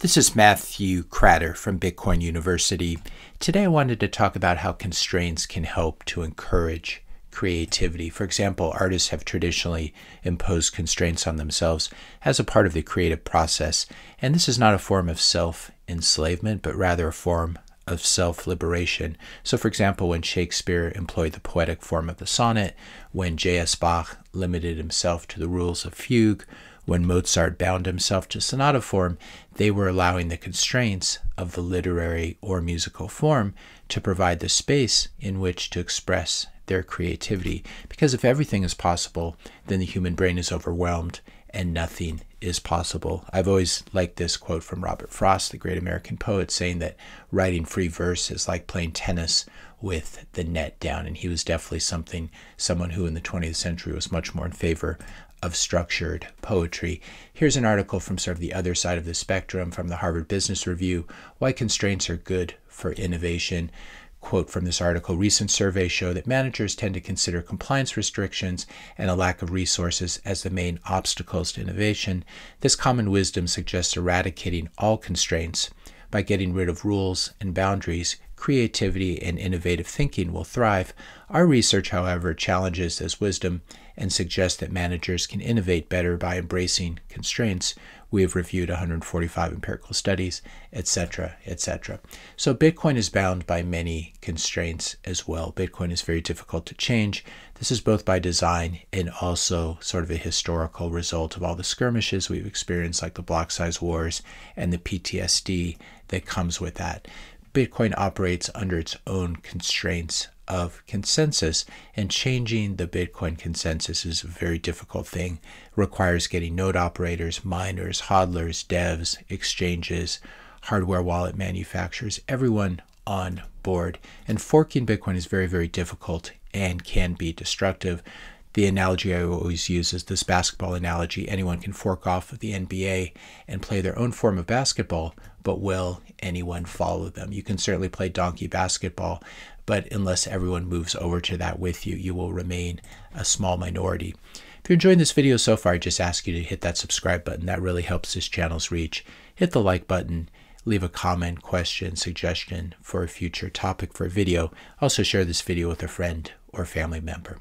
This is Matthew Kratter from Bitcoin University. Today I wanted to talk about how constraints can help to encourage creativity. For example, artists have traditionally imposed constraints on themselves as a part of the creative process, and this is not a form of self enslavement, but rather a form of self liberation. So, for example, when Shakespeare employed the poetic form of the sonnet, when J.S. Bach limited himself to the rules of fugue, when Mozart bound himself to sonata form, they were allowing the constraints of the literary or musical form to provide the space in which to express their creativity. Because if everything is possible, then the human brain is overwhelmed and nothing is possible. I've always liked this quote from Robert Frost, the great American poet, saying that writing free verse is like playing tennis with the net down. And he was definitely something, someone who in the 20th century was much more in favor of structured poetry. Here's an article from sort of the other side of the spectrum from the Harvard Business Review Why Constraints Are Good for Innovation. Quote from this article Recent surveys show that managers tend to consider compliance restrictions and a lack of resources as the main obstacles to innovation. This common wisdom suggests eradicating all constraints by getting rid of rules and boundaries, creativity and innovative thinking will thrive. Our research, however, challenges this wisdom and suggest that managers can innovate better by embracing constraints. We have reviewed 145 empirical studies, etc., etc. So Bitcoin is bound by many constraints as well. Bitcoin is very difficult to change. This is both by design and also sort of a historical result of all the skirmishes we've experienced, like the block size wars and the PTSD that comes with that. Bitcoin operates under its own constraints of consensus, and changing the Bitcoin consensus is a very difficult thing. It requires getting node operators, miners, hodlers, devs, exchanges, hardware wallet manufacturers, everyone on board. And forking Bitcoin is very, very difficult and can be destructive. The analogy I always use is this basketball analogy. Anyone can fork off of the NBA and play their own form of basketball, but will anyone follow them? You can certainly play donkey basketball, but unless everyone moves over to that with you, you will remain a small minority. If you're enjoying this video so far, I just ask you to hit that subscribe button. That really helps this channel's reach. Hit the like button, leave a comment, question, suggestion for a future topic for a video. Also share this video with a friend or family member.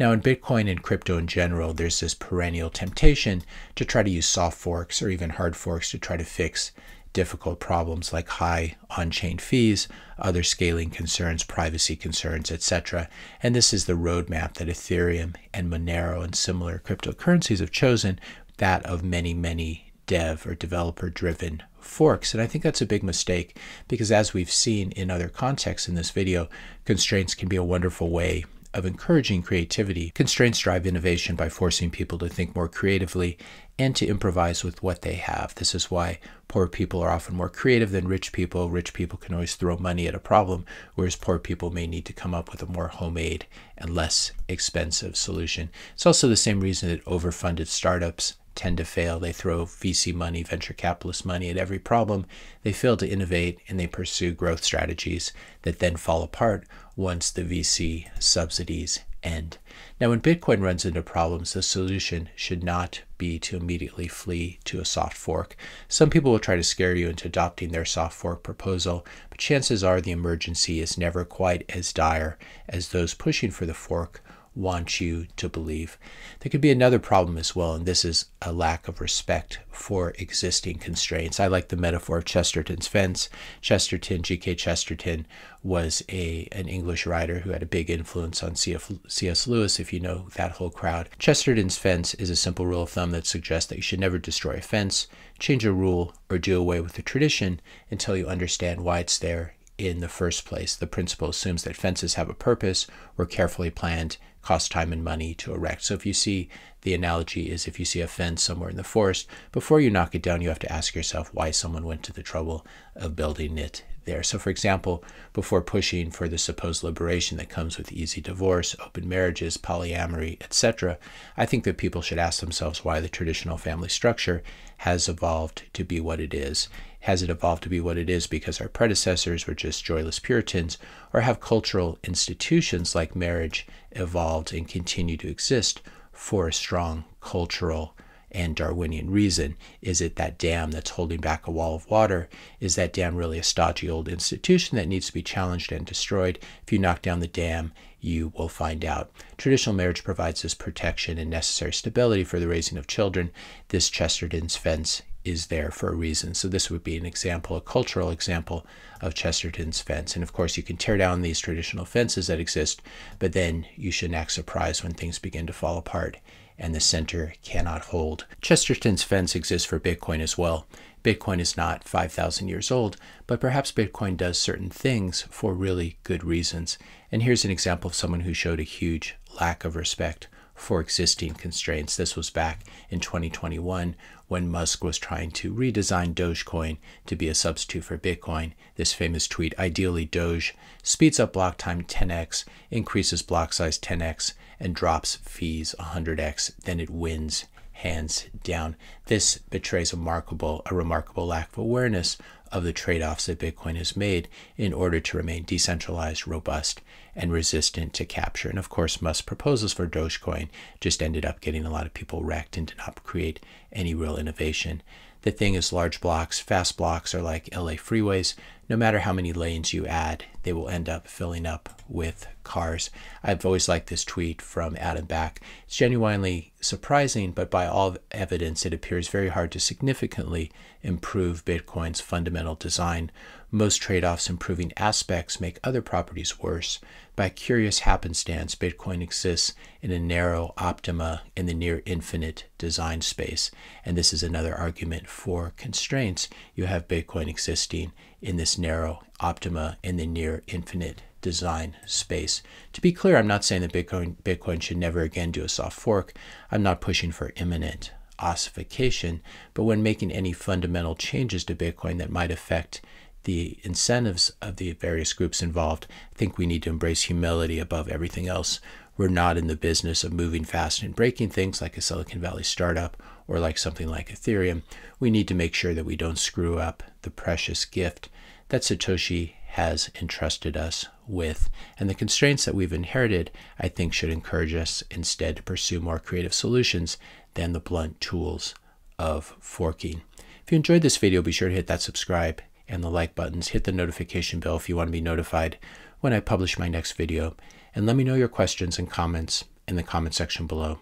Now, in Bitcoin and crypto in general, there's this perennial temptation to try to use soft forks or even hard forks to try to fix difficult problems like high on-chain fees, other scaling concerns, privacy concerns, etc. And this is the roadmap that Ethereum and Monero and similar cryptocurrencies have chosen, that of many, many dev or developer driven forks. And I think that's a big mistake because as we've seen in other contexts in this video, constraints can be a wonderful way of encouraging creativity. Constraints drive innovation by forcing people to think more creatively and to improvise with what they have. This is why poor people are often more creative than rich people. Rich people can always throw money at a problem, whereas poor people may need to come up with a more homemade and less expensive solution. It's also the same reason that overfunded startups tend to fail. They throw VC money, venture capitalist money at every problem. They fail to innovate and they pursue growth strategies that then fall apart once the VC subsidies end. Now, when Bitcoin runs into problems, the solution should not be to immediately flee to a soft fork. Some people will try to scare you into adopting their soft fork proposal, but chances are the emergency is never quite as dire as those pushing for the fork want you to believe. There could be another problem as well, and this is a lack of respect for existing constraints. I like the metaphor of Chesterton's fence. Chesterton, G.K. Chesterton, was a an English writer who had a big influence on C.S. Lewis, if you know that whole crowd. Chesterton's fence is a simple rule of thumb that suggests that you should never destroy a fence, change a rule, or do away with a tradition until you understand why it's there in the first place. The principle assumes that fences have a purpose, were carefully planned, cost time and money to erect. So if you see the analogy is if you see a fence somewhere in the forest, before you knock it down, you have to ask yourself why someone went to the trouble of building it there. So, for example, before pushing for the supposed liberation that comes with easy divorce, open marriages, polyamory, etc., I think that people should ask themselves why the traditional family structure has evolved to be what it is. Has it evolved to be what it is because our predecessors were just joyless Puritans, or have cultural institutions like marriage evolved and continue to exist for a strong cultural and Darwinian reason. Is it that dam that's holding back a wall of water? Is that dam really a stodgy old institution that needs to be challenged and destroyed? If you knock down the dam, you will find out. Traditional marriage provides this protection and necessary stability for the raising of children. This Chesterton's fence is there for a reason. So this would be an example, a cultural example of Chesterton's fence. And of course, you can tear down these traditional fences that exist, but then you shouldn't act surprised when things begin to fall apart and the center cannot hold. Chesterton's fence exists for Bitcoin as well. Bitcoin is not 5,000 years old, but perhaps Bitcoin does certain things for really good reasons. And here's an example of someone who showed a huge lack of respect for existing constraints. This was back in 2021 when Musk was trying to redesign Dogecoin to be a substitute for Bitcoin. This famous tweet ideally, Doge speeds up block time 10x, increases block size 10x, and drops fees 100x. Then it wins hands down. This betrays a remarkable, a remarkable lack of awareness of the trade offs that Bitcoin has made in order to remain decentralized, robust, and resistant to capture. And of course, Musk's proposals for Dogecoin just ended up getting a lot of people wrecked and did not create any real innovation. The thing is, large blocks, fast blocks are like LA freeways. No matter how many lanes you add, they will end up filling up with cars. I've always liked this tweet from Adam Back. It's genuinely surprising, but by all evidence, it appears very hard to significantly improve Bitcoin's fundamental design. Most trade offs improving aspects make other properties worse. By curious happenstance, Bitcoin exists in a narrow optima in the near infinite design space. And this is another argument for constraints. You have Bitcoin existing in this narrow optima in the near infinite design space. To be clear, I'm not saying that Bitcoin, Bitcoin should never again do a soft fork. I'm not pushing for imminent ossification, but when making any fundamental changes to Bitcoin that might affect the incentives of the various groups involved, I think we need to embrace humility above everything else. We're not in the business of moving fast and breaking things like a Silicon Valley startup or like something like Ethereum. We need to make sure that we don't screw up the precious gift that Satoshi has entrusted us with. And the constraints that we've inherited, I think, should encourage us instead to pursue more creative solutions than the blunt tools of forking. If you enjoyed this video, be sure to hit that subscribe and the like buttons. Hit the notification bell if you want to be notified when I publish my next video. And let me know your questions and comments in the comment section below.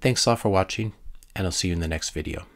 Thanks a lot for watching, and I'll see you in the next video.